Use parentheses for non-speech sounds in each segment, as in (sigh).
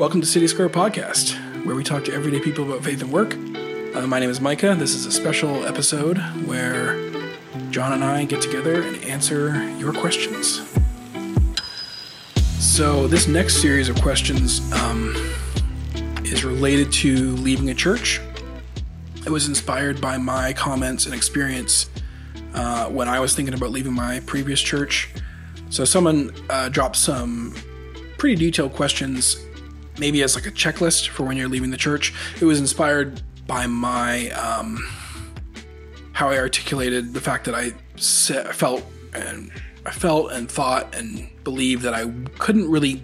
Welcome to City Square Podcast, where we talk to everyday people about faith and work. Uh, my name is Micah. This is a special episode where John and I get together and answer your questions. So, this next series of questions um, is related to leaving a church. It was inspired by my comments and experience uh, when I was thinking about leaving my previous church. So, someone uh, dropped some pretty detailed questions maybe as like a checklist for when you're leaving the church. It was inspired by my um, how I articulated the fact that I felt and I felt and thought and believed that I couldn't really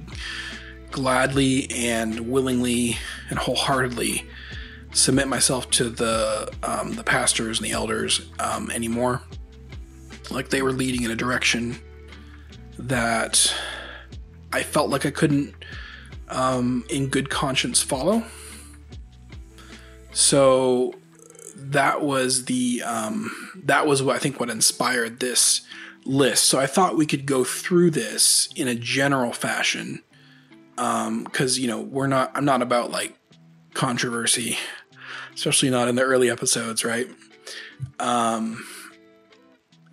gladly and willingly and wholeheartedly submit myself to the um, the pastors and the elders um, anymore. Like they were leading in a direction that I felt like I couldn't um, in good conscience follow. So that was the um, that was what I think what inspired this list. So I thought we could go through this in a general fashion because um, you know we're not I'm not about like controversy, especially not in the early episodes, right? Um,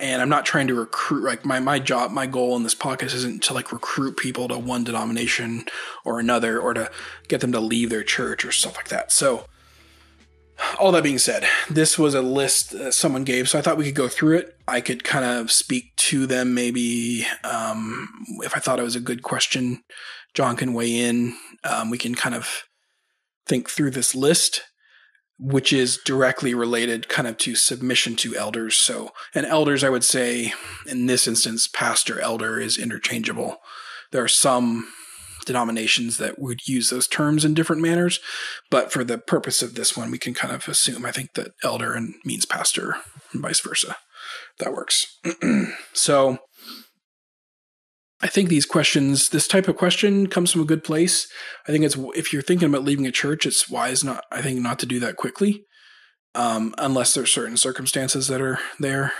and I'm not trying to recruit like my my job my goal in this podcast isn't to like recruit people to one denomination or another or to get them to leave their church or stuff like that. So all that being said, this was a list that someone gave, so I thought we could go through it. I could kind of speak to them maybe um, if I thought it was a good question. John can weigh in. Um, we can kind of think through this list which is directly related kind of to submission to elders. So, and elders, I would say in this instance, pastor elder is interchangeable. There are some denominations that would use those terms in different manners, but for the purpose of this one, we can kind of assume I think that elder and means pastor and vice versa. That works. (clears throat) so, I think these questions, this type of question comes from a good place. I think it's if you're thinking about leaving a church, it's wise not, I think, not to do that quickly, um, unless there's certain circumstances that are there.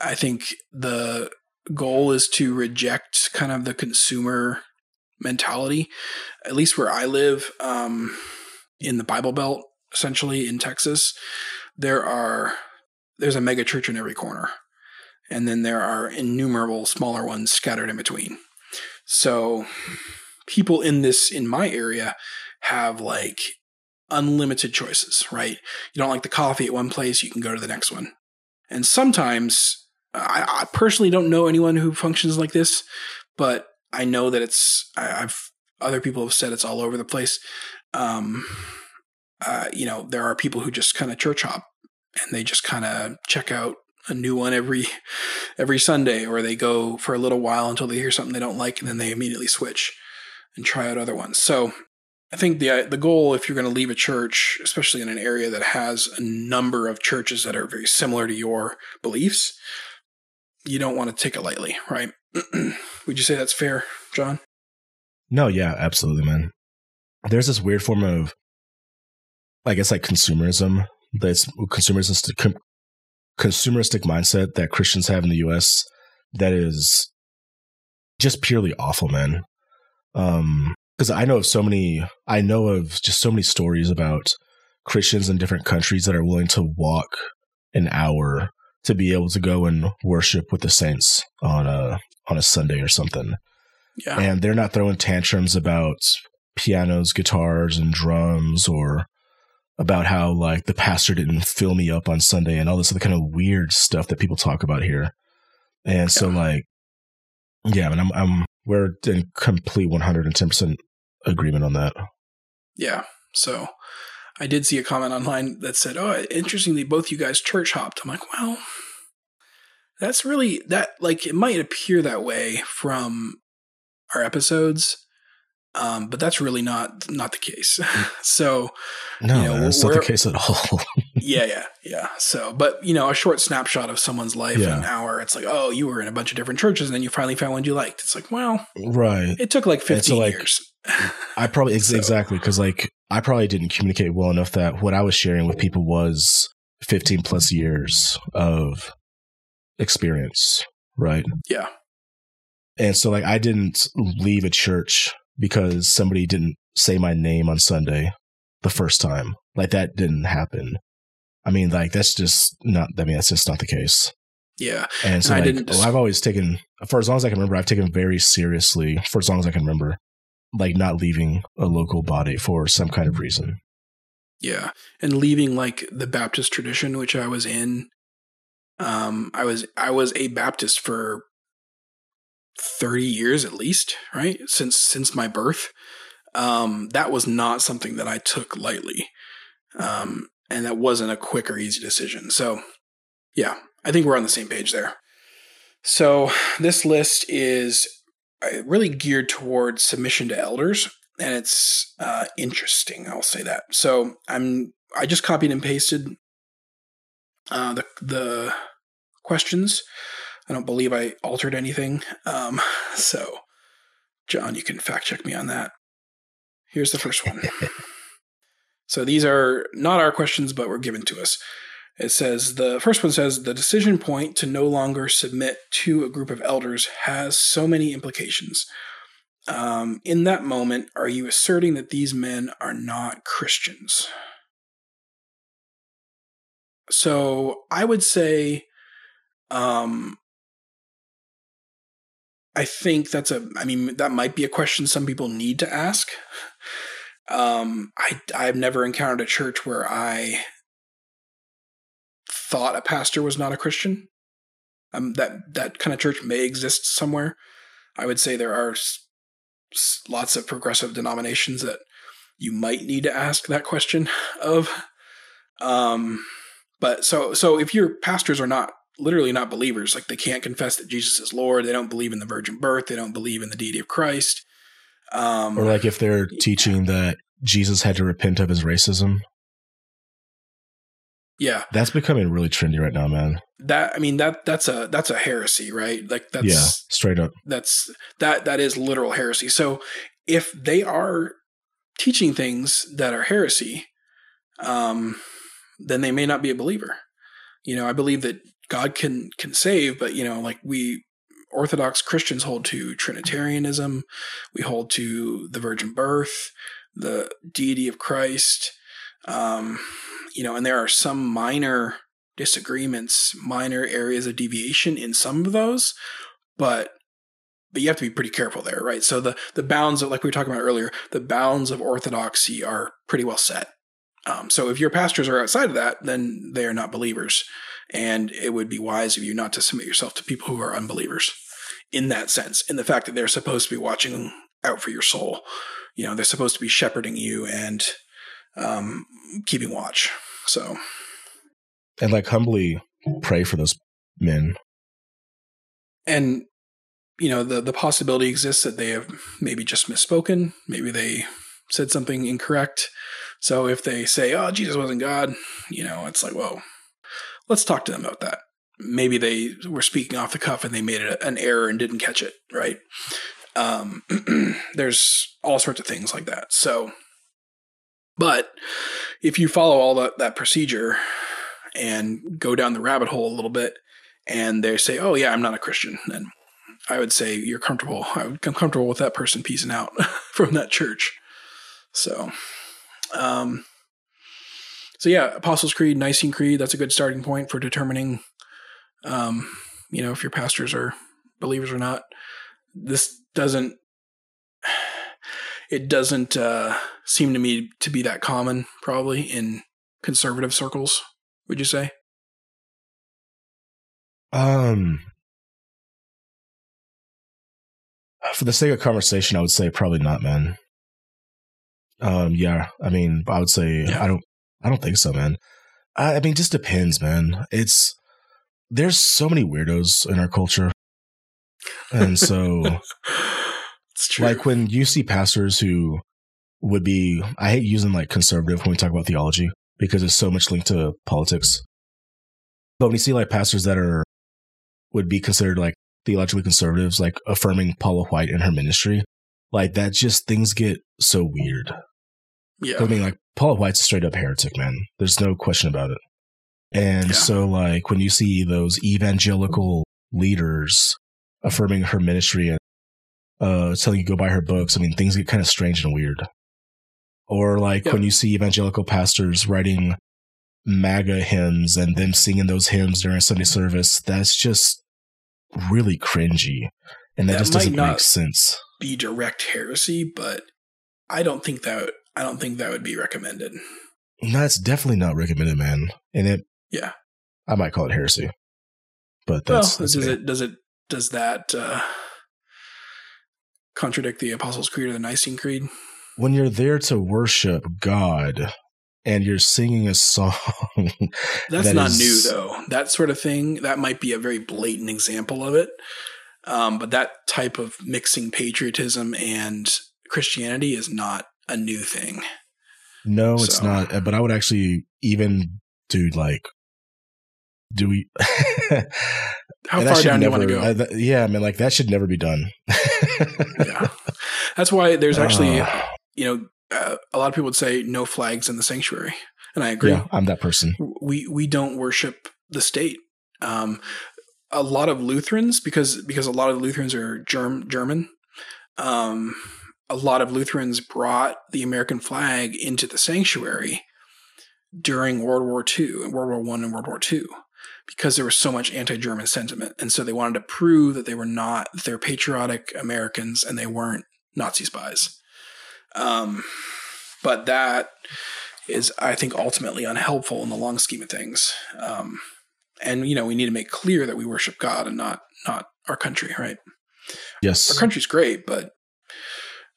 I think the goal is to reject kind of the consumer mentality. At least where I live, um, in the Bible Belt, essentially in Texas, there are there's a mega church in every corner and then there are innumerable smaller ones scattered in between. So people in this in my area have like unlimited choices, right? You don't like the coffee at one place, you can go to the next one. And sometimes I, I personally don't know anyone who functions like this, but I know that it's I, have other people have said it's all over the place. Um, uh, you know, there are people who just kind of church hop and they just kind of check out a new one every every Sunday, or they go for a little while until they hear something they don't like, and then they immediately switch and try out other ones. So I think the uh, the goal, if you're going to leave a church, especially in an area that has a number of churches that are very similar to your beliefs, you don't want to take it lightly, right? (clears throat) Would you say that's fair, John? No, yeah, absolutely, man. There's this weird form of, I guess, like consumerism that's consumerism consumeristic mindset that Christians have in the US that is just purely awful, man. Um, because I know of so many, I know of just so many stories about Christians in different countries that are willing to walk an hour to be able to go and worship with the saints on a on a Sunday or something. Yeah. And they're not throwing tantrums about pianos, guitars, and drums or about how like the pastor didn't fill me up on Sunday and all this other kind of weird stuff that people talk about here. And so like, yeah, and I'm, I'm, we're in complete 110% agreement on that. Yeah. So I did see a comment online that said, Oh, interestingly, both you guys church hopped. I'm like, well, that's really that, like, it might appear that way from our episodes um, but that's really not not the case. (laughs) so no, you know, that's not the case at all. (laughs) yeah, yeah, yeah. So, but you know, a short snapshot of someone's life yeah. in an hour, it's like, oh, you were in a bunch of different churches, and then you finally found one you liked. It's like, well, right. It took like fifteen so, like, years. I probably ex- (laughs) so. exactly because like I probably didn't communicate well enough that what I was sharing with people was fifteen plus years of experience, right? Yeah. And so like I didn't leave a church because somebody didn't say my name on Sunday the first time. Like that didn't happen. I mean, like that's just not. I mean, that's just not the case. Yeah, And so And I didn't dis- I've always taken, for as long as I can remember, I've taken very seriously for as long as I can remember, like not leaving a local body for some kind of reason. yeah, and leaving like the Baptist tradition, which I was in. Um, I was I was a Baptist for thirty years at least, right since since my birth. Um, that was not something that I took lightly, um, and that wasn't a quick or easy decision. So, yeah, I think we're on the same page there. So this list is uh, really geared towards submission to elders, and it's uh, interesting. I'll say that. So I'm I just copied and pasted uh, the the questions. I don't believe I altered anything. Um, so, John, you can fact check me on that. Here's the first one. (laughs) so these are not our questions, but were given to us. It says the first one says the decision point to no longer submit to a group of elders has so many implications. Um, in that moment, are you asserting that these men are not Christians? So I would say, um, I think that's a. I mean, that might be a question some people need to ask. Um, I I've never encountered a church where I thought a pastor was not a Christian. Um, that that kind of church may exist somewhere. I would say there are s- s- lots of progressive denominations that you might need to ask that question of. Um, but so so if your pastors are not literally not believers, like they can't confess that Jesus is Lord, they don't believe in the virgin birth, they don't believe in the deity of Christ. Um, Or like if they're teaching that Jesus had to repent of his racism, yeah, that's becoming really trendy right now, man. that I mean that that's a that's a heresy, right? Like that's yeah, straight up. that's that that is literal heresy. So if they are teaching things that are heresy, um, then they may not be a believer. You know, I believe that God can can save, but you know, like we Orthodox Christians hold to Trinitarianism, we hold to the virgin birth, the deity of Christ, um, you know, and there are some minor disagreements, minor areas of deviation in some of those, but but you have to be pretty careful there, right? So the the bounds of like we were talking about earlier, the bounds of orthodoxy are pretty well set. Um, so if your pastors are outside of that, then they are not believers, and it would be wise of you not to submit yourself to people who are unbelievers. In that sense, in the fact that they're supposed to be watching out for your soul, you know, they're supposed to be shepherding you and um, keeping watch. So And like humbly pray for those men. and you know the the possibility exists that they have maybe just misspoken maybe they said something incorrect so if they say oh jesus wasn't god you know it's like whoa let's talk to them about that maybe they were speaking off the cuff and they made an error and didn't catch it right um (clears throat) there's all sorts of things like that so but if you follow all that, that procedure and go down the rabbit hole a little bit and they say oh yeah i'm not a christian then I would say you're comfortable. I'm comfortable with that person piecing out (laughs) from that church. So, um, so yeah, Apostles' Creed, Nicene Creed. That's a good starting point for determining, um, you know, if your pastors are believers or not. This doesn't. It doesn't uh, seem to me to be that common, probably in conservative circles. Would you say? Um, for the sake of conversation, I would say probably not, man. Um, yeah, I mean, I would say Yeah. I don't, I don't think so, man. I, I mean, just depends, man. It's there's so many weirdos in our culture, and so (laughs) it's true. like when you see pastors who would be, I hate using like conservative when we talk about theology because it's so much linked to politics. But when you see like pastors that are would be considered like theologically conservatives, like affirming Paula White in her ministry, like that just things get so weird. yeah. I mean, like Paula White's a straight up heretic, man. There's no question about it. And Yeah. so, like when you see those evangelical leaders affirming her ministry and uh, telling you to go buy her books. I mean, things get kind of strange and weird. Or like Yep. when you see evangelical pastors writing MAGA hymns and them singing those hymns during Sunday service, that's just really cringy. And that, That just doesn't not- make sense. Be direct heresy, but I don't think that I don't think that would be recommended. That's definitely not recommended, man. And it, Yeah. I might call it heresy. But that's, well, that's does me. it does it does that uh, contradict the Apostles' Creed or the Nicene Creed? when you're there to worship God and you're singing a song. That's that not is- new though. That sort of thing that might be a very blatant example of it. Um, but that type of mixing patriotism and Christianity is not a new thing. No, it's not. But I would actually even do like, do we? (laughs) How far down do you want to go? I- yeah, I mean, like that should never be done. (laughs) yeah, that's why there's actually Uh, you know uh, a lot of people would say no flags in the sanctuary, and I agree. yeah, I'm that person. we we don't worship the state. Um, a lot of Lutherans, because because a lot of Lutherans are germ, German. Um, a lot of Lutherans brought the American flag into the sanctuary during World War II and World War One and World War II because there was so much anti-German sentiment, and so they wanted to prove that they were not they're patriotic Americans and they weren't Nazi spies. Um, but that is, I think, ultimately unhelpful in the long scheme of things. Um, and you know, we need to make clear that we worship God and not not our country, right? Yes, Our country's great, but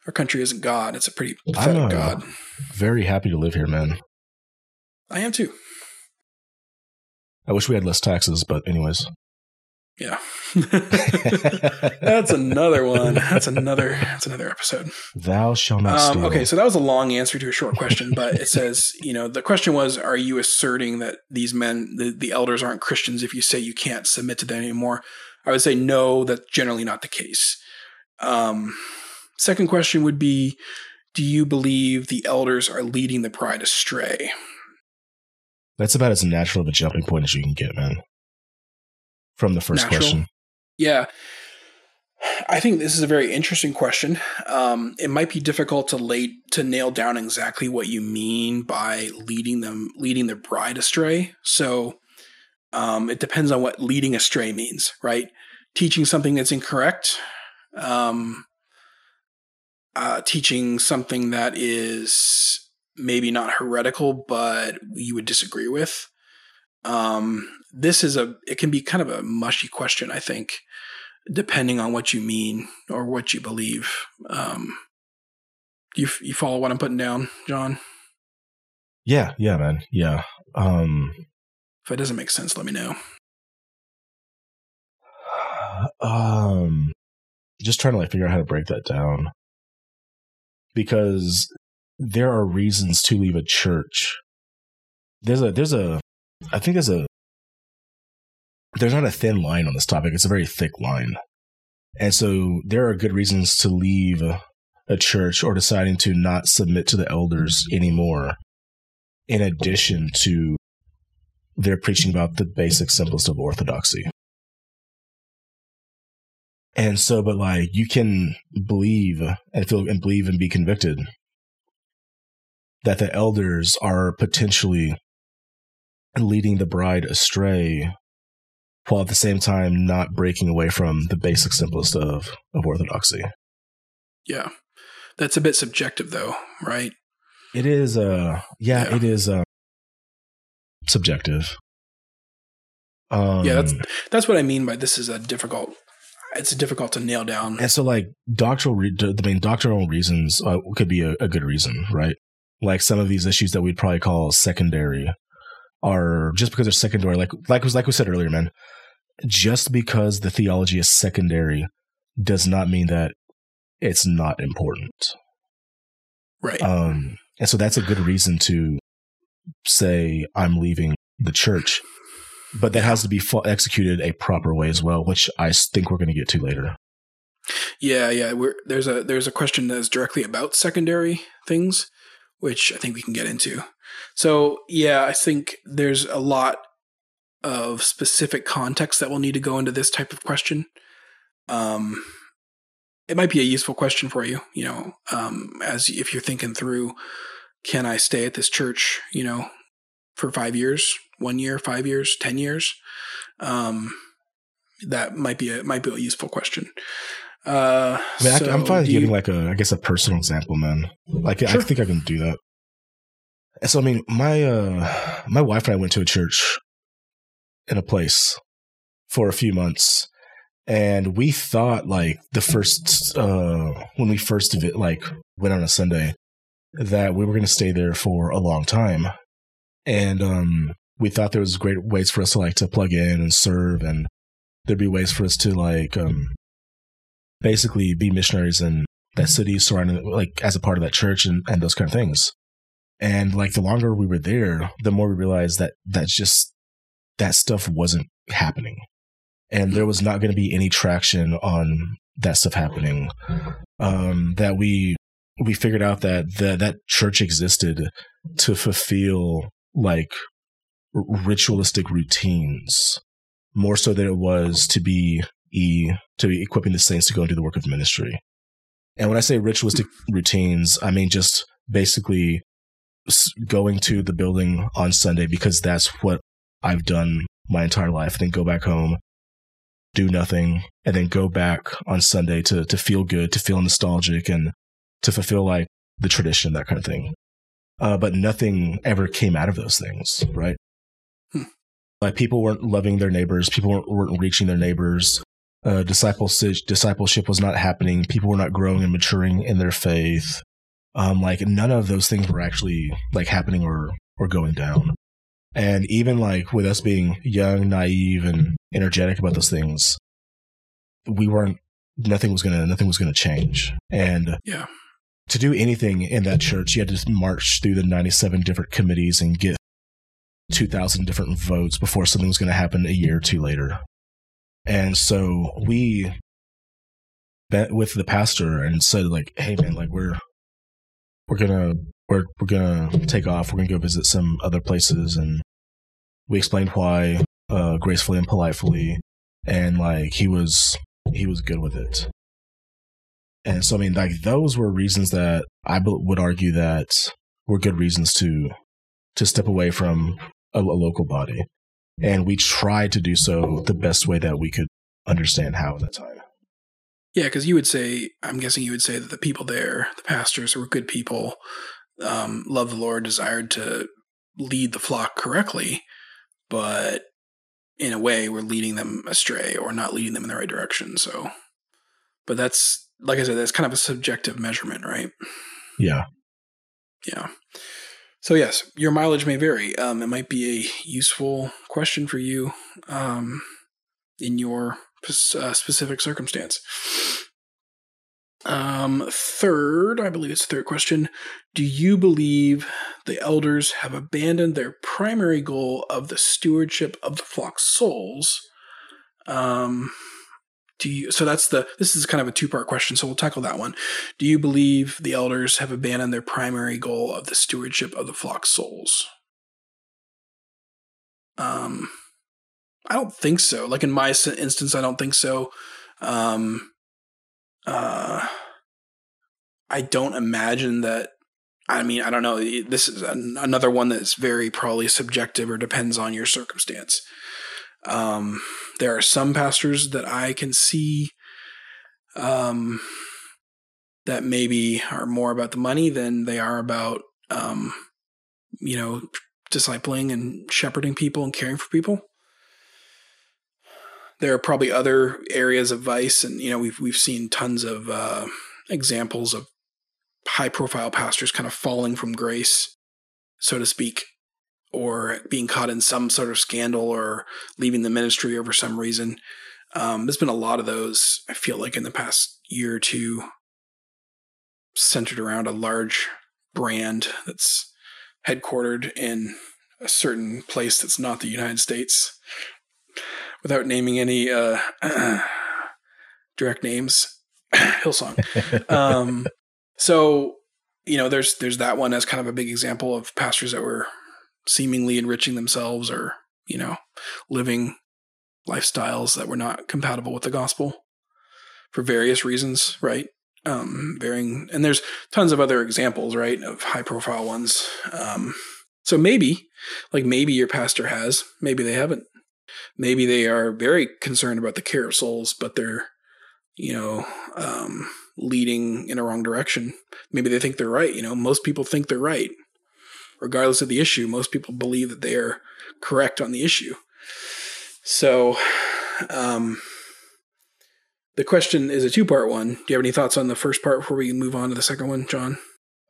our country isn't God. It's a pretty I'm uh, God. very happy to live here, man. I am too. I wish we had less taxes, but anyways. Yeah. (laughs) that's another one. That's another. That's another episode. Thou shalt not Um, steal. okay, so that was a long answer to a short question, but it says, you know, the question was, are you asserting that these men, the, the elders, aren't Christians if you say you can't submit to them anymore? I would say no, that's generally not the case. Um, second question would be, do you believe the elders are leading the pride astray? That's about as natural of a jumping point as you can get, man. From the first Natural? question. Yeah. I think this is a very interesting question. Um, it might be difficult to late to nail down exactly what you mean by leading them leading the bride astray. So um, it depends on what leading astray means, right? Teaching something that's incorrect, um, uh, teaching something that is maybe not heretical, but you would disagree with. Um, this is a it can be kind of a mushy question, I think, depending on what you mean or what you believe. Um, you you follow what I'm putting down, John? Yeah, yeah, man. Yeah. Um If it doesn't make sense, let me know. (sighs) um just trying to like figure out how to break that down. Because there are reasons to leave a church. There's a there's a I think there's a there's not a thin line on this topic. It's a very thick line. And so there are good reasons to leave a church or deciding to not submit to the elders anymore, in addition to their preaching about the basic, simplest of orthodoxy. And so, but like you can believe and feel and believe and be convicted that the elders are potentially leading the bride astray while at the same time not breaking away from the basic simplest of, of orthodoxy. Yeah, that's a bit subjective, though, right? It is uh yeah, Yeah. it is um subjective. Um Yeah, that's that's what I mean by this is a difficult. It's difficult to nail down. and so like doctrinal re- I mean doctrinal reasons uh, could be a, a good reason, right? Like some of these issues that we'd probably call secondary are just because they're secondary like like was like we said earlier, man. Just because the theology is secondary does not mean that it's not important. Right. Um, and so that's a good reason to say I'm leaving the church, but that has to be fu- executed a proper way as well, which I think we're going to get to later. Yeah, yeah. We're, there's a there's a question that is directly about secondary things, which I think we can get into. So yeah, I think there's a lot of specific context that will need to go into this type of question. Um, it might be a useful question for you, you know, um, as if you're thinking through, can I stay at this church, you know, for five years, one year, five years, ten years? Um, that might be a might be a useful question. Uh, I mean, so I, am fine giving you- like a, I guess, a personal example, man. Like, I think I can do that. And so, I mean, my uh, my wife and I went to a church in a place for a few months, and we thought like the first uh, when we first like went on a Sunday that we were going to stay there for a long time, and um, we thought there was great ways for us to like to plug in and serve, and there'd be ways for us to like um, basically be missionaries in that city surrounding like as a part of that church and, and those kind of things and like the longer we were there the more we realized that that's just that stuff wasn't happening and there was not going to be any traction on that stuff happening um that we we figured out that the, that church existed to fulfill like ritualistic routines more so than it was to be e to be equipping the saints to go and do the work of ministry. And when I say ritualistic routines, I mean just basically going to the building on Sunday because that's what I've done my entire life. And then go back home, do nothing, and then go back on Sunday to to feel good, to feel nostalgic, and to fulfill like the tradition, that kind of thing. Uh, but nothing ever came out of those things, right? Hmm. Like people weren't loving their neighbors, people weren't, weren't reaching their neighbors. Uh, discipleship discipleship was not happening. People were not growing and maturing in their faith. Um, like none of those things were actually like happening or or going down. And even like with us being young, naive, and energetic about those things, we weren't. Nothing was gonna. Nothing was gonna change. And Yeah. to do anything in that church, you had to march through the ninety-seven different committees and get two thousand different votes before something was going to happen a year or two later. And so we met with the pastor and said, like, "Hey, man, like we're we're gonna we're we're gonna take off. We're gonna go visit some other places." And we explained why uh, gracefully and politely, and like he was he was good with it. And so, I mean, like those were reasons that I would argue that were good reasons to to step away from a, a local body. And we tried to do so the best way that we could understand how at that time. Yeah, because you would say, I'm guessing you would say that the people there, the pastors, were good people, um, loved the Lord, desired to lead the flock correctly, but in a way, we're leading them astray or not leading them in the right direction. So, but that's like I said, that's kind of a subjective measurement, right? Yeah. Yeah. So yes, your mileage may vary. Um, it might be a useful question for you um, in your uh, specific circumstance. Um, third, I believe it's the third question. Do you believe the elders have abandoned their primary goal of the stewardship of the flock's souls? Um, do you, so that's the, this is kind of a two part question. So we'll tackle that one. Do you believe the elders have abandoned their primary goal of the stewardship of the flock's souls? Um, I don't think so. Like in my instance, I don't think so. Um, uh, I don't imagine that. I mean, I don't know. This is an, another one that's very probably subjective or depends on your circumstance. Um, there are some pastors that I can see um, that maybe are more about the money than they are about, um, you know, discipling and shepherding people and caring for people. There are probably other areas of vice, and you know, we've we've seen tons of uh, examples of high-profile pastors kind of falling from grace, so to speak, or being caught in some sort of scandal or leaving the ministry over some reason. Um, there's been a lot of those, I feel like, in the past year or two, centered around a large brand that's headquartered in a certain place that's not the United States. Without naming any uh, (clears throat) direct names, (clears throat) Hillsong. (laughs) Um, so, you know, there's there's that one as kind of a big example of pastors that were seemingly enriching themselves or you know living lifestyles that were not compatible with the gospel for various reasons, right? Um, varying, and there's tons of other examples, right, of high profile ones. Um, so maybe, like maybe your pastor has, maybe they haven't. Maybe they are very concerned about the care of souls, but they're, you know, um, leading in a wrong direction. Maybe they think they're right. You know, most people think they're right. Regardless of the issue, most people believe that they are correct on the issue. So, um, the question is a two part one. Do you have any thoughts on the first part before we move on to the second one, John?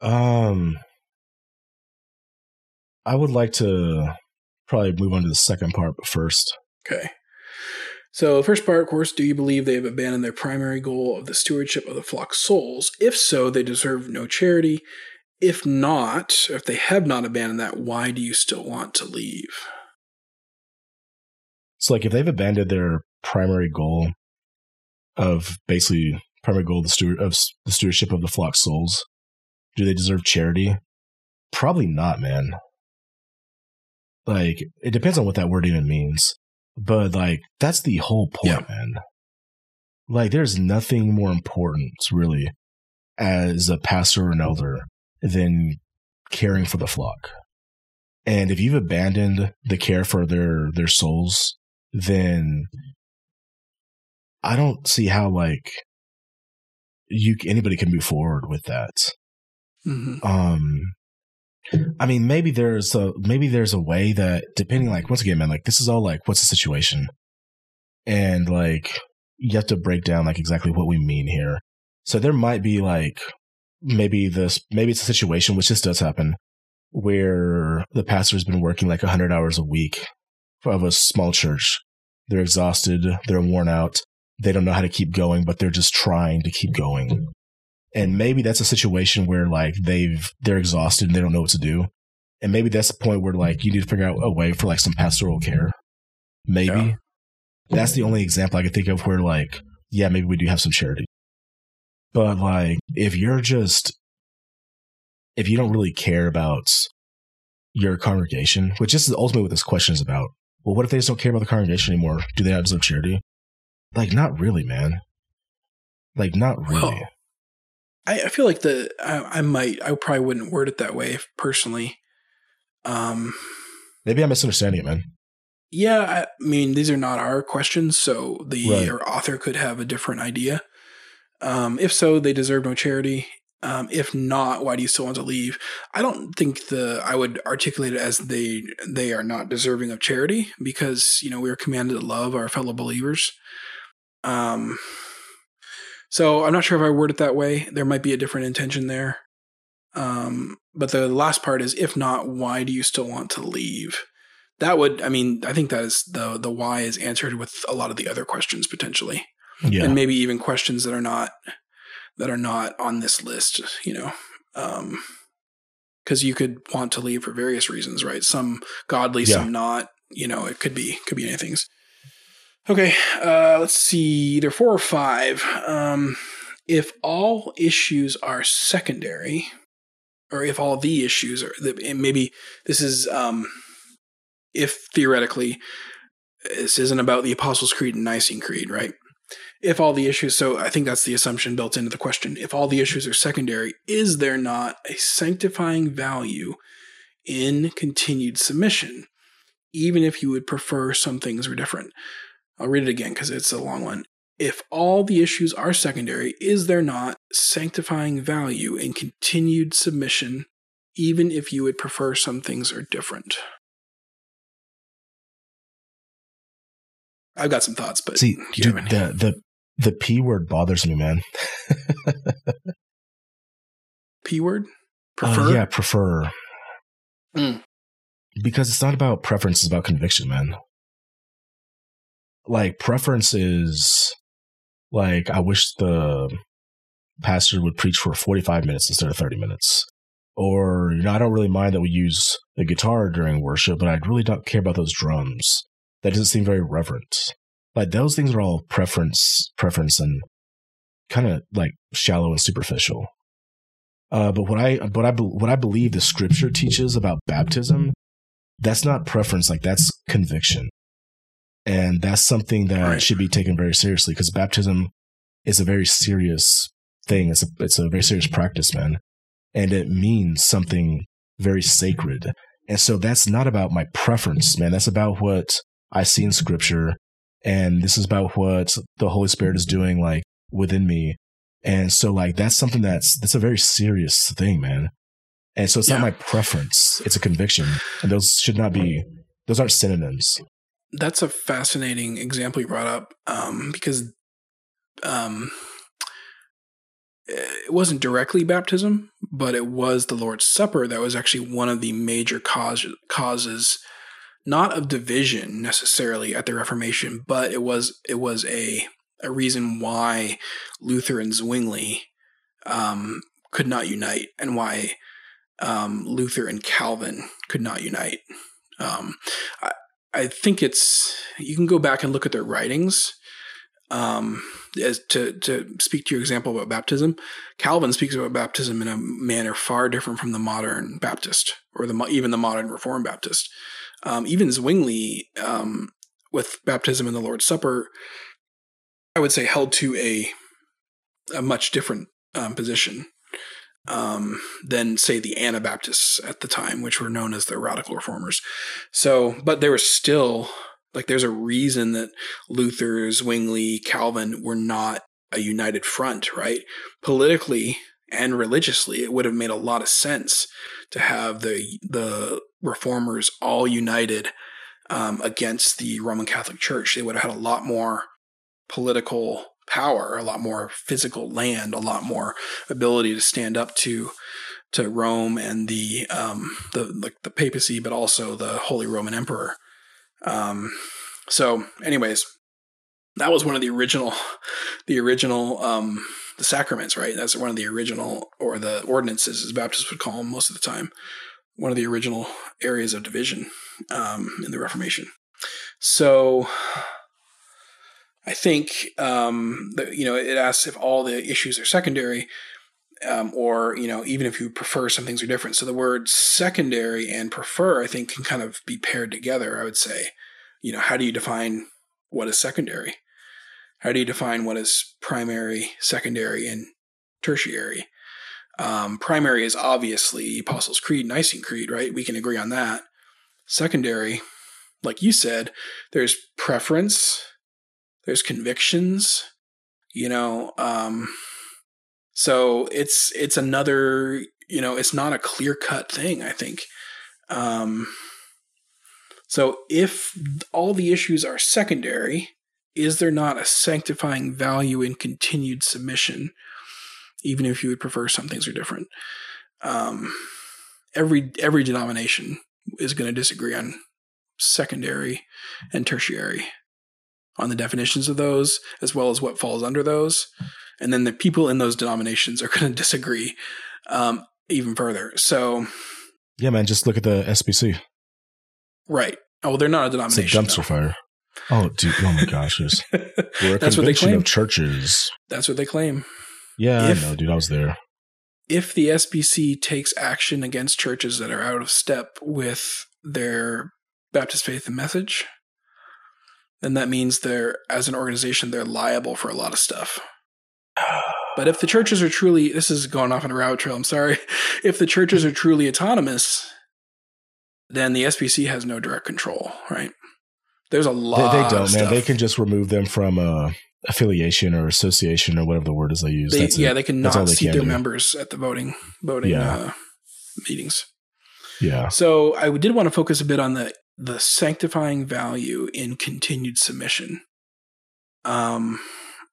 Um, I would like to probably move on to the second part, but first. Okay. So, first part, of course, do you believe they have abandoned their primary goal of the stewardship of the flock's souls? If so, they deserve no charity. If not, if they have not abandoned that, why do you still want to leave? So, like, if they've abandoned their primary goal of basically primary goal of the steward of the stewardship of the flock's souls, do they deserve charity? Probably not, man. Like, it depends on what that word even means. But like, that's the whole point, yeah. man. Like, there's nothing more important, really, as a pastor or an elder than caring for the flock. And if you've abandoned the care for their their souls, then I don't see how like you anybody can move forward with that. Mm-hmm. Um, I mean, maybe there's a maybe there's a way that depending, like once again, man, like this is all like what's the situation, and like you have to break down like exactly what we mean here. So there might be like maybe this maybe it's a situation which this does happen where the pastor's been working like 100 hours a week of a small church. They're exhausted, they're worn out, they don't know how to keep going, but they're just trying to keep going. And maybe that's a situation where like they've they're exhausted and they don't know what to do. And maybe that's the point where like you need to figure out a way for like some pastoral care. Maybe. Yeah. That's the only example I can think of where like, yeah, maybe we do have some charity. But like if you're just if you don't really care about your congregation, which this is ultimately what this question is about. Well, what if they just don't care about the congregation anymore? Do they have some charity? Like, not really, man. Like, not really. Well, I, I feel like the I, I, might I probably wouldn't word it that way personally. Um, maybe I'm misunderstanding it, man. Yeah, I mean these are not our questions, so the right. author could have a different idea. Um, if so, they deserve no charity. Um, if not, why do you still want to leave? I don't think the I would articulate it as they they are not deserving of charity because you know we are commanded to love our fellow believers. Um, so I'm not sure if I word it that way. There might be a different intention there. Um, but the last part is, if not, why do you still want to leave? That would, I mean, I think that is the the why is answered with a lot of the other questions potentially, yeah. and maybe even questions that are not that are not on this list. You know, um, because you could want to leave for various reasons, right? Some godly, yeah. some not. You know, it could be could be anything. Okay, uh, let's see, There are four or five. Um, if all issues are secondary, or if all the issues are, maybe this is, um, if theoretically, this isn't about the Apostles' Creed and Nicene Creed, right? If all the issues, so I think that's the assumption built into the question. If all the issues are secondary, is there not a sanctifying value in continued submission, even if you would prefer some things were different? I'll read it again because it's a long one. If all the issues are secondary, is there not sanctifying value in continued submission, even if you would prefer some things are different? I've got some thoughts, but see, dude, the the the p word bothers me, man. (laughs) p word, uh, prefer, uh, yeah, prefer. Mm. Because it's not about preference; it's about conviction, man like preferences like I wish the pastor would preach for 45 minutes instead of 30 minutes. Or, you know, I don't really mind that we use the guitar during worship, but I really don't care about those drums. That doesn't seem very reverent. Like those things are all preference, preference and kind of like shallow and superficial. Uh, but what I, what I, what I believe the scripture teaches about baptism, that's not preference. Like that's conviction. And that's something that right. should be taken very seriously because baptism is a very serious thing. It's a it's a very serious practice, man, and it means something very sacred. And so that's not about my preference, man. That's about what I see in Scripture, and this is about what the Holy Spirit is doing, like within me. And so, like that's something that's that's a very serious thing, man. And so it's yeah. not my preference; it's a conviction, and those should not be those aren't synonyms. That's a fascinating example you brought up um, because um, it wasn't directly baptism, but it was the Lord's Supper that was actually one of the major cause, causes, not of division necessarily at the Reformation, but it was it was a a reason why Luther and Zwingli um, could not unite, and why um, Luther and Calvin could not unite. Um, I, I think it's you can go back and look at their writings um, as to to speak to your example about baptism, Calvin speaks about baptism in a manner far different from the modern Baptist or the even the modern Reformed Baptist. Um, even Zwingli, um, with baptism and the Lord's Supper, I would say held to a a much different um, position um, than say the Anabaptists at the time, which were known as the Radical Reformers. So, but there was still like there's a reason that Luther, Zwingli, Calvin were not a united front, right? Politically and religiously, it would have made a lot of sense to have the the reformers all united um, against the Roman Catholic Church. They would have had a lot more political power, a lot more physical land, a lot more ability to stand up to to Rome and the um, the like the papacy, but also the Holy Roman Emperor. Um, so, anyways, that was one of the original, the original, um, the sacraments, right? That's one of the original, or the ordinances, as Baptists would call them most of the time. One of the original areas of division um, in the Reformation. So, I think um, that, you know it asks if all the issues are secondary, um, or you know even if you prefer some things are different. So the words secondary and prefer i think can kind of be paired together i would say. You know how do you define what is secondary? How do you define what is primary secondary and tertiary? Um, primary is obviously apostles creed nicene creed right? We can agree on that. Secondary like you said there's preference there's convictions you know um, so it's it's another you know it's not a clear cut thing. I think. Um, so if all the issues are secondary, is there not a sanctifying value in continued submission, even if you would prefer some things are different? Um, every every denomination is going to disagree on secondary and tertiary on the definitions of those as well as what falls under those and then the people in those denominations are (laughs) going to disagree um, even further. So, yeah, man, just look at the SBC. Right. Oh, they're not a denomination. It's a dumpster though. fire. Oh, dude! Oh my gosh! (laughs) We're a That's what they claim. of churches. That's what they claim. Yeah, if, I know, dude. I was there. If the SBC takes action against churches that are out of step with their Baptist faith and message, then that means they're, as an organization, they're liable for a lot of stuff. (sighs) But if the churches are truly, this is going off on a rabbit trail, I'm sorry. (laughs) If the churches are truly autonomous, then the SBC has no direct control, right? There's a lot. They, they don't, man. They can just remove them from uh, affiliation or association or whatever the word is they use. They, yeah, they can not they seat can their do. members at the voting voting yeah. uh, meetings. Yeah. So I did want to focus a bit on the the sanctifying value in continued submission. Um,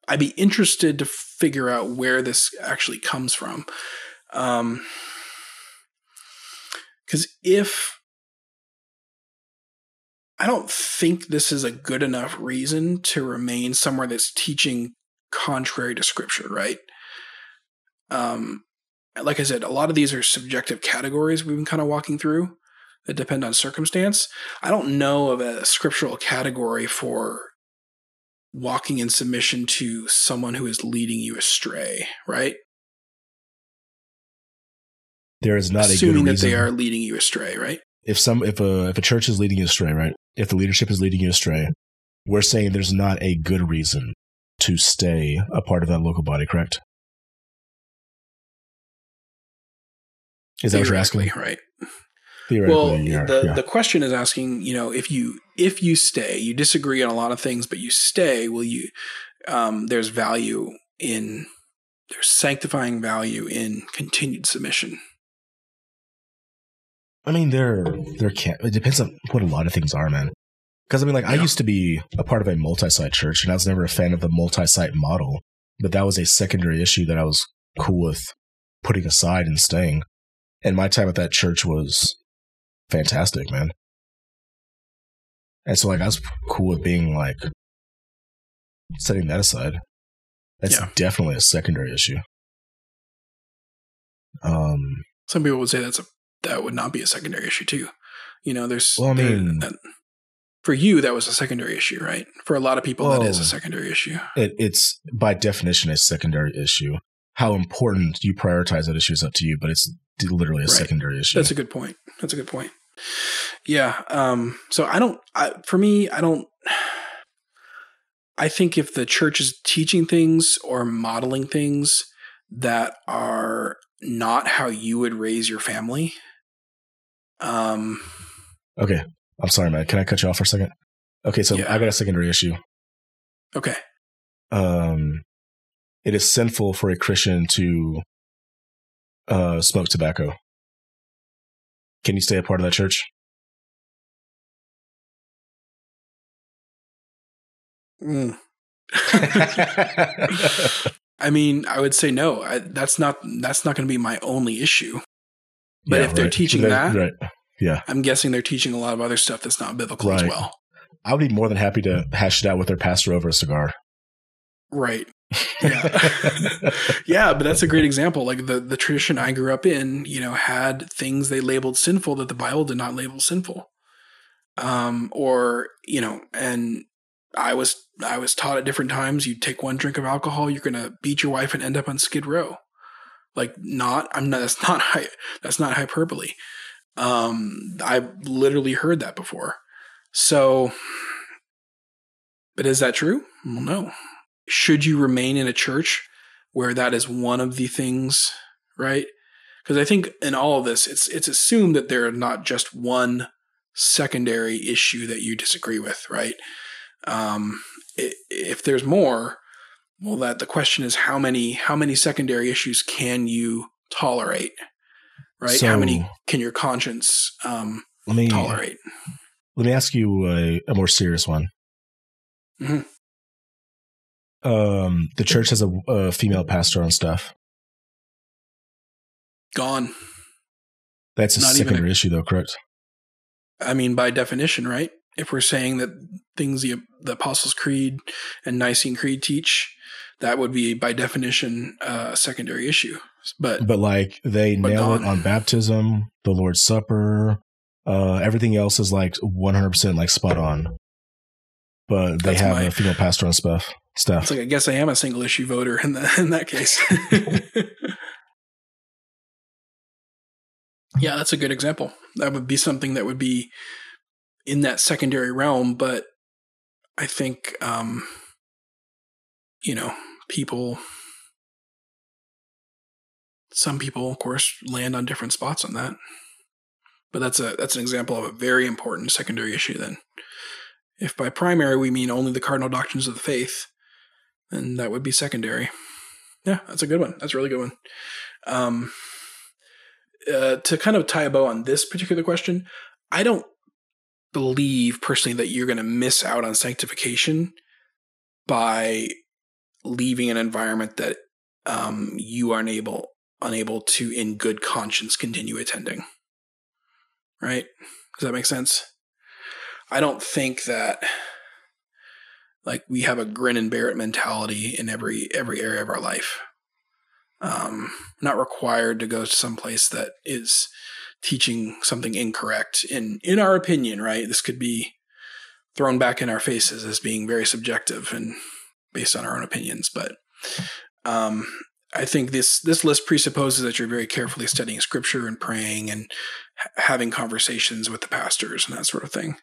I'd be interested to figure out where this actually comes from. Um, because if I don't think this is a good enough reason to remain somewhere that's teaching contrary to scripture, right? Um, like I said, a lot of these are subjective categories we've been kind of walking through that depend on circumstance. I don't know of a scriptural category for walking in submission to someone who is leading you astray, right? There is not a good reason. assuming that they are leading you astray, right? If some if a if a church is leading you astray, right? If the leadership is leading you astray, we're saying there's not a good reason to stay a part of that local body, correct? Is that what you're asking? Right? Theoretically, Well, yeah, the yeah. the question is asking, you know, if you if you stay, you disagree on a lot of things, but you stay, will you? Um, there's value in there's sanctifying value in continued submission. I mean, there there can't. It depends on what a lot of things are, man. Because I mean, like I used to be a part of a multi-site church, and I was never a fan of the multi-site model. But that was a secondary issue that I was cool with putting aside and staying. And my time at that church was fantastic, man. And so, like, I was cool with being like setting that aside. That's Yeah. definitely a secondary issue. Um, Some people would say that's a that would not be a secondary issue too. You know, there's Well, I there- mean- that- for you that was a secondary issue, right? For a lot of people, that is a secondary issue. it, it's by definition a secondary issue. How important you prioritize that issue is up to you, but it's literally a Right. secondary issue. That's a good point. That's a good point. Yeah. Um, so I don't, I, for me, I don't, (sighs) I think if the church is teaching things or modeling things that are not how you would raise your family, um, okay, I'm sorry, man. Can I cut you off for a second? Okay, so Yeah. I got a secondary issue. okay. Um, it is sinful for a Christian to uh, smoke tobacco. Can you stay a part of that church? Mm. (laughs) I mean, I would say no. I, that's not, that's not going to be my only issue. But if they're teaching that- right? Yeah, I'm guessing they're teaching a lot of other stuff that's not biblical as well. I would be more than happy to hash it out with their pastor over a cigar. Right. Yeah. (laughs) yeah, but that's a great example. Like the the tradition I grew up in, you know, had things they labeled sinful that the Bible did not label sinful. Um, or you know, and I was I was taught at different times. You take one drink of alcohol, you're gonna beat your wife and end up on Skid Row. Like not, I'm not. That's not. Hy- That's not hyperbole. Um, I've literally heard that before. So, but is that true? Well, no should you remain in a church where that is one of the things, right? Because I think in all of this, it's it's assumed that there are not just one secondary issue that you disagree with, right? Um, if there's more, well, that the question is how many how many secondary issues can you tolerate, right? how many can your conscience um, Let me tolerate? let me ask you a, a more serious one. Mhm. Um, the church has a, a female pastor on staff. Gone. That's a Not even a- secondary issue, though, correct? I mean, by definition, right? If we're saying that things the, the Apostles' Creed and Nicene Creed teach, that would be by definition a secondary issue. But But like they But nail it on baptism, the Lord's Supper, uh, everything else is like 100% like spot on. But they That's have my- a female pastor on staff. Staff. it's like I guess I am a single issue voter in the, in that case. (laughs) yeah, that's a good example. That would be something that would be in that secondary realm, but I think um, you know, people some people of course land on different spots on that. But that's a that's an example of a very important secondary issue then. If by primary we mean only the cardinal doctrines of the faith, then that would be secondary. Yeah, that's a good one. That's a really good one. Um, uh, to kind of tie a bow on this particular question, I don't believe personally that you're going to miss out on sanctification by leaving an environment that um, you are unable unable to, in good conscience, continue attending. Right? Does that make sense? I don't think that like we have a grin and bear it mentality in every every area of our life. Um, not required to go to some place that is teaching something incorrect in in our opinion, right? This could be thrown back in our faces as being very subjective and based on our own opinions, but um, I think this this list presupposes that you're very carefully studying scripture and praying and ha- having conversations with the pastors and that sort of thing.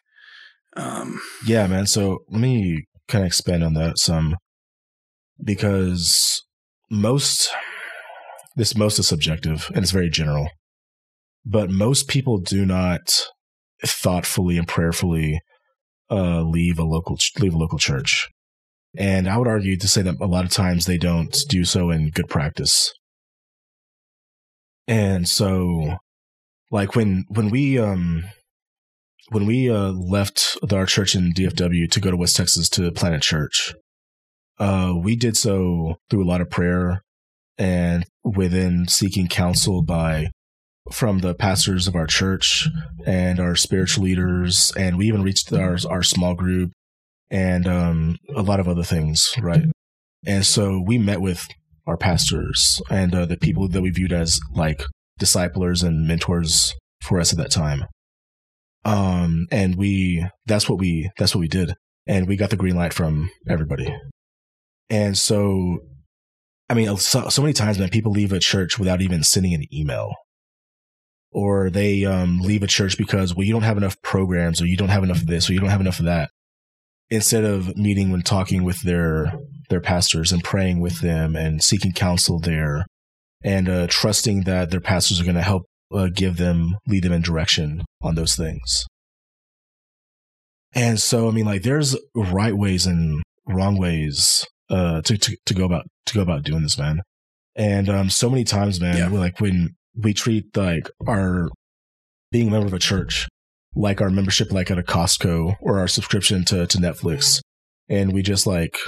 Um, Yeah, man. So let me kind of expand on that some. because most this most is subjective and it's very general. But most people do not thoughtfully and prayerfully uh, leave a local leave a local church. And I would argue to say that a lot of times they don't do so in good practice. And so like when when we um when we uh, left our church in DFW to go to West Texas to plant a church, uh, we did so through a lot of prayer and within seeking counsel by from the pastors of our church and our spiritual leaders, and we even reached our our small group and um, a lot of other things, right? And so we met with our pastors and uh, the people that we viewed as like disciplers and mentors for us at that time. Um, and we that's what we that's what we did, and we got the green light from everybody. And so, I mean, so, so many times, man, people leave a church without even sending an email. Or they um, leave a church because well you don't have enough programs or you don't have enough of this or you don't have enough of that. Instead of meeting and talking with their their pastors and praying with them and seeking counsel there and uh, trusting that their pastors are going to help uh, give them lead them in direction on those things and so i mean like there's right ways and wrong ways uh, to, to to go about to go about doing this man and um, so many times man yeah. like when we treat like our being a member of a church like our membership like at a Costco or our subscription to, to Netflix. And we just like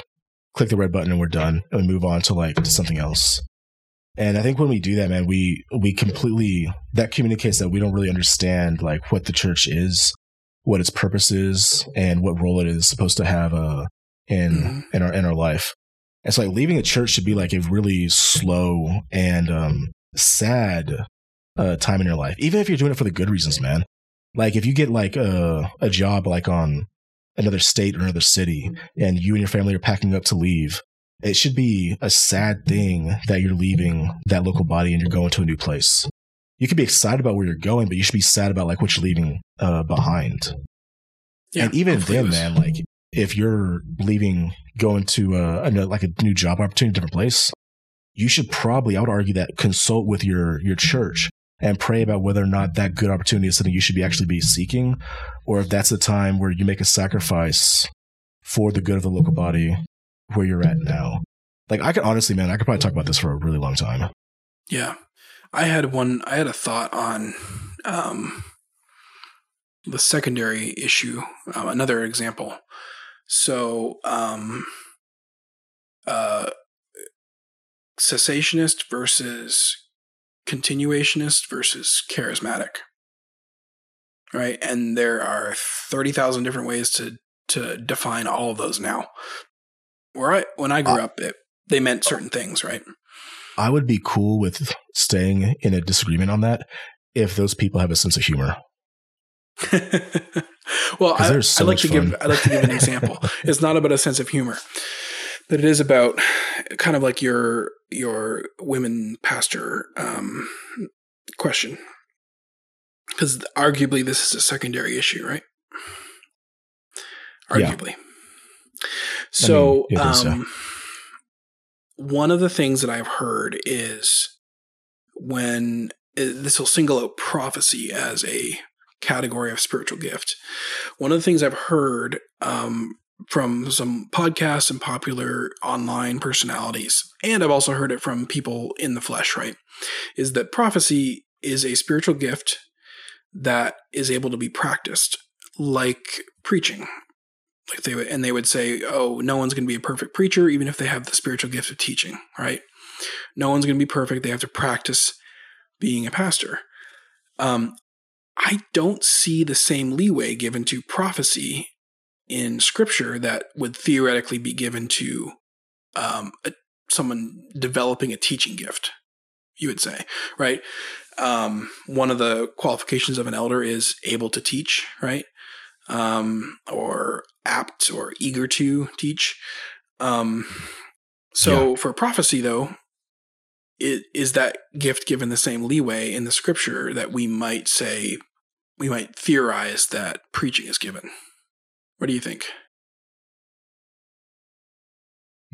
click the red button and we're done and we move on to like to something else. And I think when we do that, man, we we completely that communicates that we don't really understand like what the church is, what its purpose is, and what role it is supposed to have uh in mm-hmm. in our in our life. And so like leaving a church should be like a really slow and um sad uh, time in your life, even if you're doing it for the good reasons, man. Like if you get like a a job like on another state or another city, and you and your family are packing up to leave, it should be a sad thing that you're leaving that local body and you're going to a new place. You could be excited about where you're going, but you should be sad about like what you're leaving uh, behind. Yeah, and even then, man, like if you're leaving, going to uh, a, like a new job opportunity, different place, you should probably, I would argue that consult with your, your church and pray about whether or not that good opportunity is something you should be actually be seeking, or if that's the time where you make a sacrifice for the good of the local body where you're at now. Like I could honestly, man, I could probably talk about this for a really long time. Yeah. I had one I had a thought on um the secondary issue, uh, another example. So um uh cessationist versus continuationist versus charismatic. Right? And there are 30,000 different ways to to define all of those now. Where I when I grew uh, up it, they meant certain things, right? I would be cool with staying in a disagreement on that if those people have a sense of humor. (laughs) well, I, so I like to fun. give I like to give an example. (laughs) it's not about a sense of humor but it is about kind of like your your women pastor um, question because arguably this is a secondary issue, right? Arguably. Yeah. So, I mean, um, so, one of the things that I've heard is when uh, this will single out prophecy as a category of spiritual gift. One of the things I've heard um, from some podcasts and popular online personalities, and I've also heard it from people in the flesh, right? Is that prophecy is a spiritual gift that is able to be practiced like preaching. Like they would, and they would say, "Oh, no one's going to be a perfect preacher, even if they have the spiritual gift of teaching." Right? No one's going to be perfect. They have to practice being a pastor. Um, I don't see the same leeway given to prophecy in scripture that would theoretically be given to um, a, someone developing a teaching gift, you would say, right? Um, one of the qualifications of an elder is able to teach, right? Um, or apt or eager to teach. Um, so yeah. for prophecy, though, it, is that gift given the same leeway in the scripture that we might say, we might theorize that preaching is given? What do you think?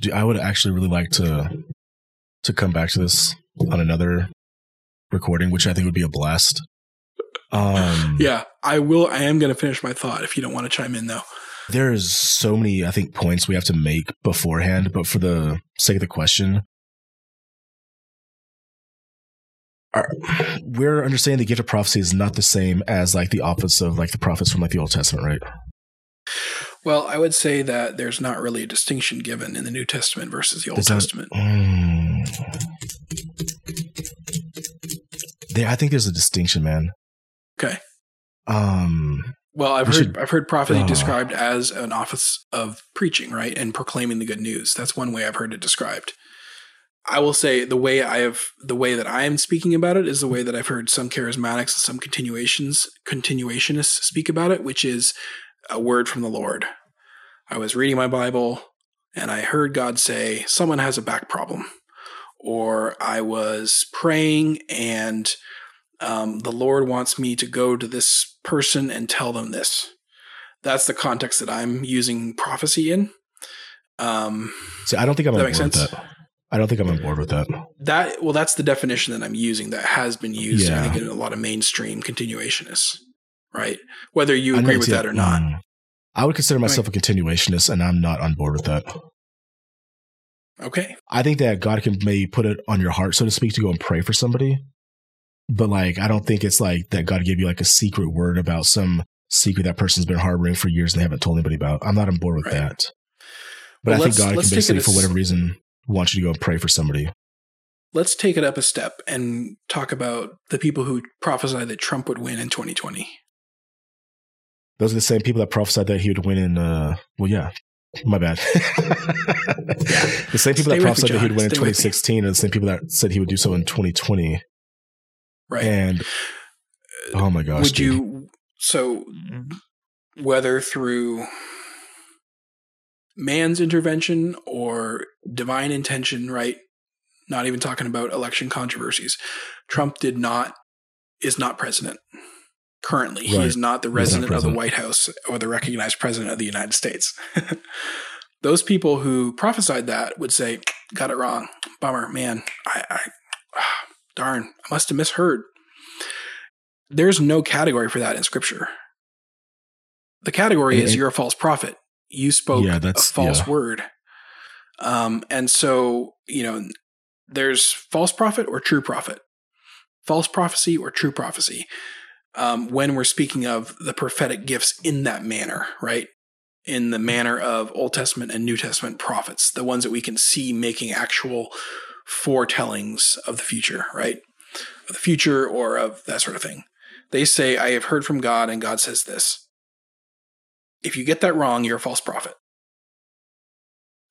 do, I would actually really like to to come back to this on another recording, which I think would be a blast. Um, yeah, I will. I am going to finish my thought if you don't want to chime in, though. There's so many, I think, points we have to make beforehand, but for the sake of the question, we're understanding the gift of prophecy is not the same as like the office of like the prophets from like the Old Testament, right? Well, I would say that there's not really a distinction given in the New Testament versus the Old There's not- Testament. Mm. There, I think there's a distinction, man. Okay. Um, Well, I've heard should- I've heard prophecy Oh. described as an office of preaching, right, and proclaiming the good news. That's one way I've heard it described. I will say the way I have the way that I am speaking about it is the way that I've heard some charismatics and some continuations continuationists speak about it, which is a word from the Lord. I was reading my Bible and I heard God say, "Someone has a back problem," or I was praying and um, the Lord wants me to go to this person and tell them this. That's the context that I'm using prophecy in. Um, see, I don't think I'm That makes board with sense? that. I don't think I'm on board with that. that well, that's the definition that I'm using that has been used. I think in a lot of mainstream continuationists, right? Whether you agree with that or not. mm. I would consider myself a continuationist, and I'm not on board with that. Okay, I think that God can maybe put it on your heart, so to speak, to go and pray for somebody. But like, I don't think it's like that God gave you like a secret word about some secret that person's been harboring for years and they haven't told anybody about. I'm not on board with Right. that. But Well, I think God can basically, for whatever reason, want you to go and pray for somebody. let's take it up a step and talk about the people who prophesied that Trump would win in 2020. Those are the same people that prophesied that he would win in. Uh, well, yeah, my bad. (laughs) the same people Stay that prophesied that he would win in Stay me. 2016 are the same people that said he would do so in 2020. Right? And oh my gosh, would dude. you so whether through man's intervention or divine intention right not even talking about election controversies trump did not is not president currently. He is not the not resident of the white house or the recognized president of the united states. (laughs) Those people who prophesied that would say got it wrong. Bummer man. I, I darn i must have misheard there's no category for that in scripture. The category And- is you're a false prophet. You spoke Yeah, that's, a false yeah. word. Um, and so, you know, there's false prophet or true prophet, false prophecy or true prophecy. Um, when we're speaking of the prophetic gifts in that manner, right? In the manner of Old Testament and New Testament prophets, the ones that we can see making actual foretellings of the future, right? Of the future or of that sort of thing. They say, I have heard from God, and God says this. If you get that wrong, you're a false prophet.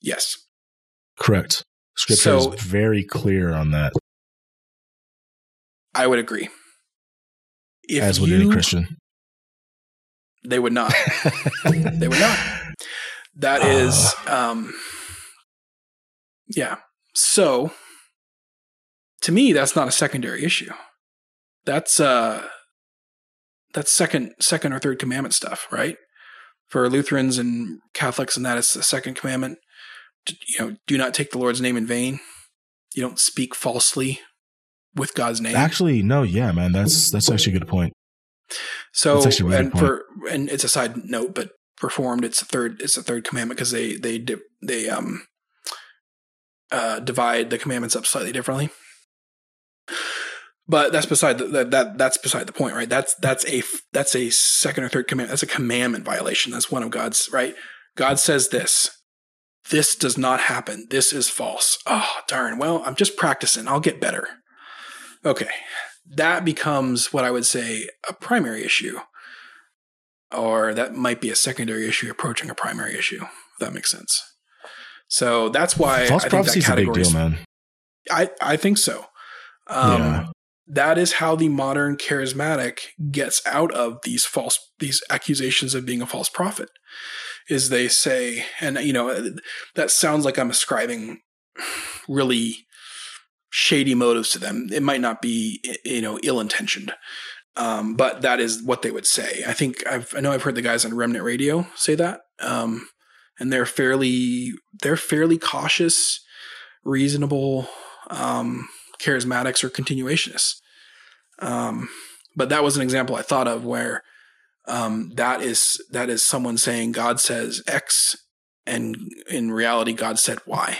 Yes. correct? Scripture So- is very clear on that, I would agree. If as would you, any Christian. They would not. (laughs) They would not. That is, um, yeah. So, to me, that's not a secondary issue. That's uh, that's second, second or third commandment stuff, right? For Lutherans and Catholics, and that is the second commandment. You know, do not take the Lord's name in vain. You don't speak falsely with God's name. Actually, no, yeah, man, that's that's actually a good point. So That's actually a really and good for and it's a side note, but Reformed it's a third it's a third commandment because they they they um uh divide the commandments up slightly differently. But that's beside the, that that that's beside the point, right? That's that's a that's a second or third commandment. That's a commandment violation. That's one of God's right. God says this. This does not happen. This is false. Oh darn. Well, I'm just practicing. I'll get better. Okay that becomes what I would say a primary issue, or that might be a secondary issue approaching a primary issue. If that makes sense. So that's why False I think prophecy is a big deal, man. I I think so. Um, Yeah. That is how the modern charismatic gets out of these false these accusations of being a false prophet. Is they say, and you know, that sounds like I'm ascribing really shady motives to them. It might not be, you know, ill intentioned, um, but that is what they would say. I think I've, I know I've heard the guys on Remnant Radio say that. Um, and they're fairly they're fairly cautious, reasonable, um, charismatics or continuationists. Um, but that was an example I thought of where um, that is that is someone saying God says X, and in reality God said Y,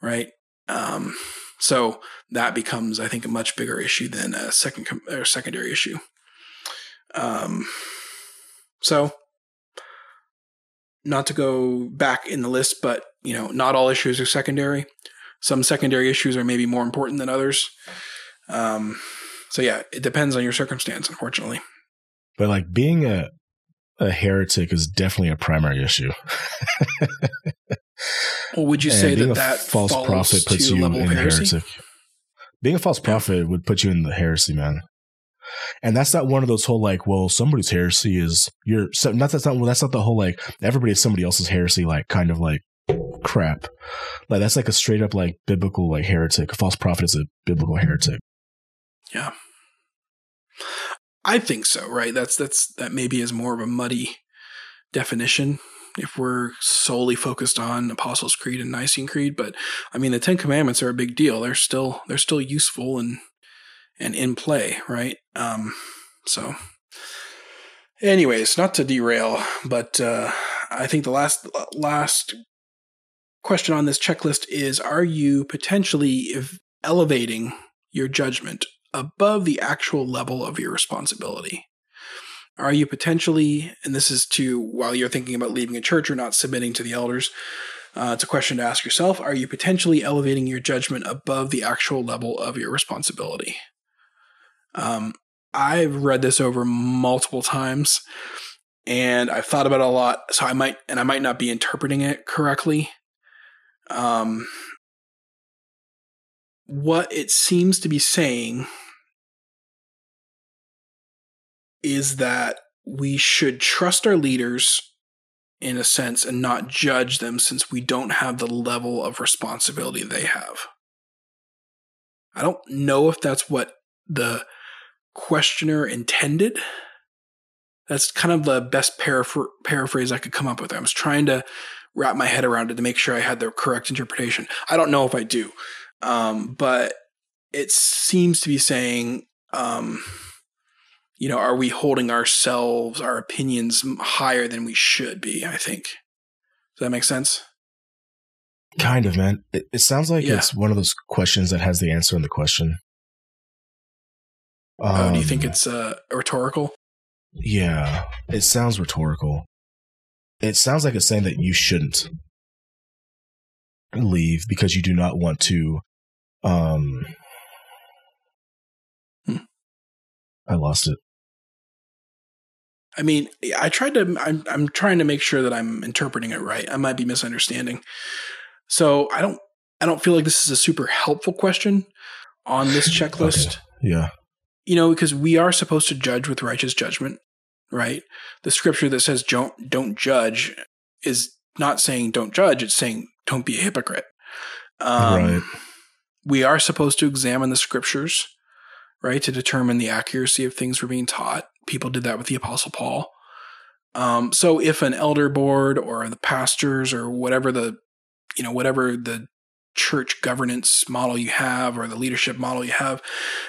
right? Um, so that becomes, I think, a much bigger issue than a second or secondary issue. Um, so not to go back in the list, but you know, not all issues are secondary. Some secondary issues are maybe more important than others. Um, so yeah, it depends on your circumstance, unfortunately. But like being a a heretic is definitely a primary issue. (laughs) well, would you and say that that false prophet puts you in heretic? Being a false prophet yeah. would put you in the heresy, man. And that's not one of those whole like, well, somebody's heresy is you're not that's not well, that's not the whole like everybody is somebody else's heresy like kind of like crap. Like that's like a straight up like biblical like heretic. A false prophet is a biblical heretic. Yeah. I think so, right? That's that's that maybe is more of a muddy definition if we're solely focused on Apostles' Creed and Nicene Creed, but I mean the Ten Commandments are a big deal. They're still they're still useful and and in play, right? Um, so, anyways, not to derail, but uh, I think the last last question on this checklist is: Are you potentially elevating your judgment above the actual level of your responsibility? Are you potentially, and this is to while you're thinking about leaving a church or not submitting to the elders, uh, it's a question to ask yourself. Are you potentially elevating your judgment above the actual level of your responsibility? Um, I've read this over multiple times and I've thought about it a lot. So I might, and I might not be interpreting it correctly. Um, what it seems to be saying is that we should trust our leaders in a sense and not judge them since we don't have the level of responsibility they have. I don't know if that's what the questioner intended. That's kind of the best paraphr- paraphrase I could come up with. I was trying to wrap my head around it to make sure I had the correct interpretation. I don't know if I do, um, but it seems to be saying, um, you know, are we holding ourselves, our opinions higher than we should be? I think. Does that make sense? Kind of, man. It, it sounds like yeah. it's one of those questions that has the answer in the question. Um, oh, do you think um, it's uh, rhetorical? Yeah, it sounds rhetorical. It sounds like it's saying that you shouldn't leave because you do not want to. Um, hmm. I lost it. I mean, I tried to. I'm, I'm trying to make sure that I'm interpreting it right. I might be misunderstanding. So I don't. I don't feel like this is a super helpful question on this checklist. Okay. Yeah you know, because we are supposed to judge with righteous judgment, right? The scripture that says don't don't judge is not saying don't judge; it's saying don't be a hypocrite. Um, right. We are supposed to examine the scriptures, right, to determine the accuracy of things we're being taught. People did that with the Apostle Paul. Um, so if an elder board or the pastors or whatever the you know whatever the church governance model you have or the leadership model you have,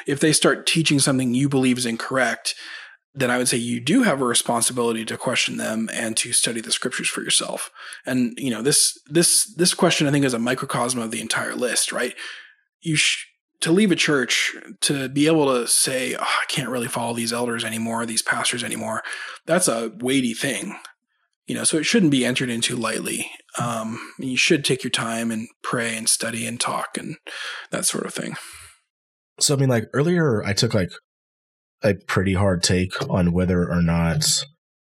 if they start teaching something you believe is incorrect, then I would say you do have a responsibility to question them and to study the scriptures for yourself. And you know this this this question I think is a microcosm of the entire list, right? You sh- to leave a church to be able to say oh, I can't really follow these elders anymore, these pastors anymore. That's a weighty thing you know so it shouldn't be entered into lightly um, you should take your time and pray and study and talk and that sort of thing so i mean like earlier i took like a pretty hard take on whether or not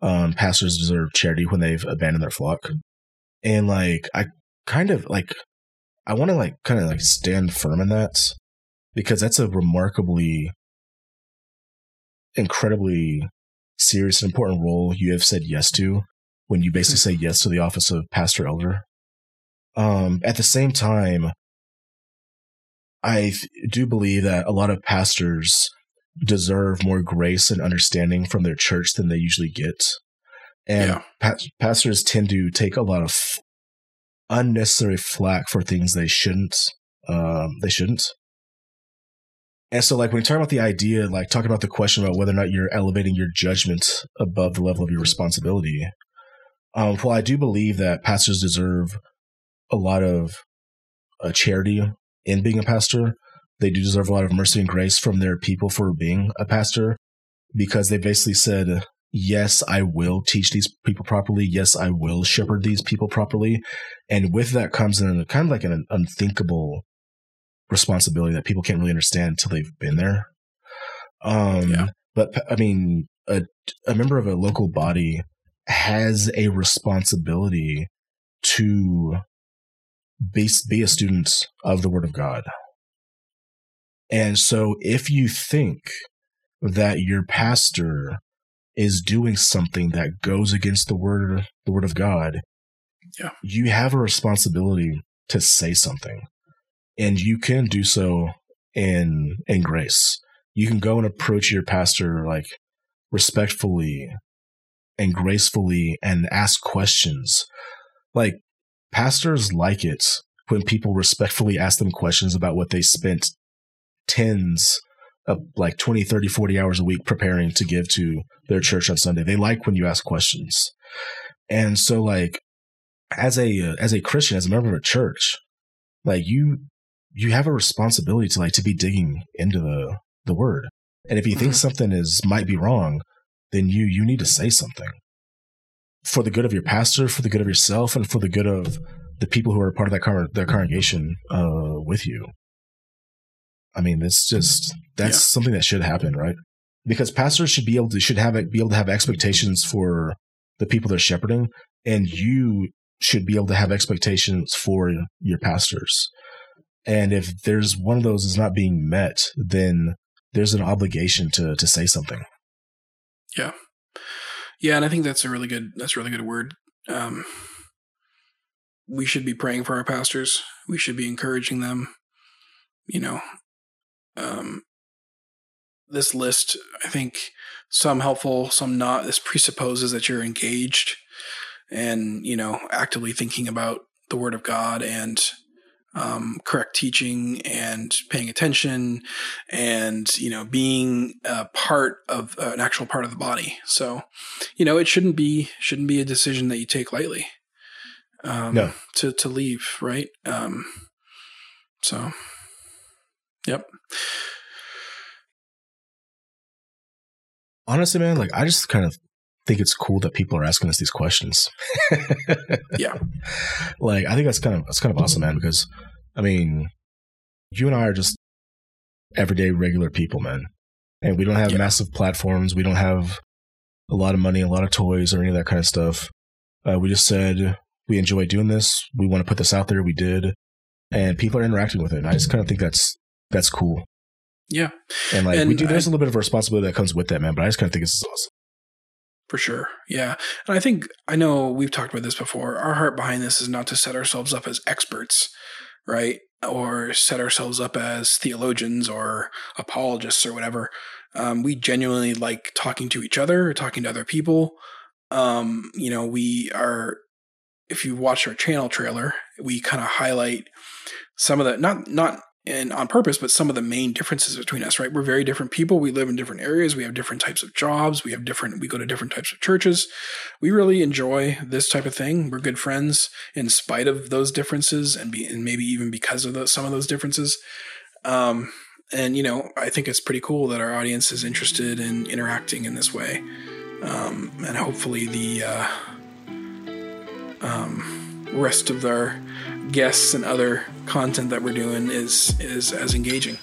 um, pastors deserve charity when they've abandoned their flock and like i kind of like i want to like kind of like stand firm in that because that's a remarkably incredibly serious and important role you have said yes to when you basically say yes to the office of pastor elder. Um, at the same time, I do believe that a lot of pastors deserve more grace and understanding from their church than they usually get. And Yeah. pa- pastors tend to take a lot of f- unnecessary flack for things they shouldn't. Um, they shouldn't. And so, like when you talk about the idea, like talking about the question about whether or not you're elevating your judgment above the level of your responsibility. Um, well, I do believe that pastors deserve a lot of uh, charity in being a pastor. They do deserve a lot of mercy and grace from their people for being a pastor because they basically said, yes, I will teach these people properly. Yes, I will shepherd these people properly. And with that comes in kind of like an unthinkable responsibility that people can't really understand until they've been there. Um, Yeah. But I mean, a, a member of a local body has a responsibility to be, be a student of the Word of God. And so if you think that your pastor is doing something that goes against the word the word of God, Yeah. you have a responsibility to say something. And you can do so in in grace. You can go and approach your pastor like respectfully and gracefully and ask questions. Like pastors like it when people respectfully ask them questions about what they spent tens of like 20, 30, 40 hours a week preparing to give to their church on Sunday. They like when you ask questions. And so like as a uh, as a Christian, as a member of a church, like you you have a responsibility to like to be digging into the the word. And if you think Mhm. something is might be wrong, then you you need to say something. For the good of your pastor, for the good of yourself, and for the good of the people who are part of that con- their congregation uh, with you. I mean, it's just that's Yeah. something that should happen, right? Because pastors should be able to should have be able to have expectations for the people they're shepherding, and you should be able to have expectations for your pastors. And if there's one of those is not being met, then there's an obligation to to say something. Yeah, yeah, and I think that's a really good that's a really good word. Um, we should be praying for our pastors. We should be encouraging them. You know, um, this list, I think some helpful, some not. This presupposes that you're engaged and you know actively thinking about the Word of God and um, correct teaching and paying attention and you know being a part of uh, an actual part of the body. So you know it shouldn't be shouldn't be a decision that you take lightly. Um, No. to to leave right. Um, so, yep. Honestly, man, like I just kind of think it's cool that people are asking us these questions. (laughs) Yeah. Like I think that's kind of that's kind of awesome, man, because I mean, you and I are just everyday regular people, man. And we don't have Yeah. massive platforms. We don't have a lot of money, a lot of toys or any of that kind of stuff. Uh, we just said we enjoy doing this. We want to put this out there. We did. And people are interacting with it. And I just kind of think that's that's cool. Yeah, And like we do, there's I- a little bit of responsibility that comes with that, man. But I just kind of think it's awesome. for sure. Yeah. And I think, I know we've talked about this before. Our heart behind this is not to set ourselves up as experts, right? Or set ourselves up as theologians or apologists or whatever. Um, we genuinely like talking to each other, talking to other people. Um, you know, we are, if you watch our channel trailer, we kind of highlight some of the, not, not, and on purpose, but some of the main differences between us, right? We're very different people. We live in different areas. We have different types of jobs. We have different, we go to different types of churches. We really enjoy this type of thing. We're good friends in spite of those differences and, be, and maybe even because of those, some of those differences. Um, and, you know, I think it's pretty cool that our audience is interested in interacting in this way. Um, and hopefully the uh, um, rest of our guests and other content that we're doing is is as engaging.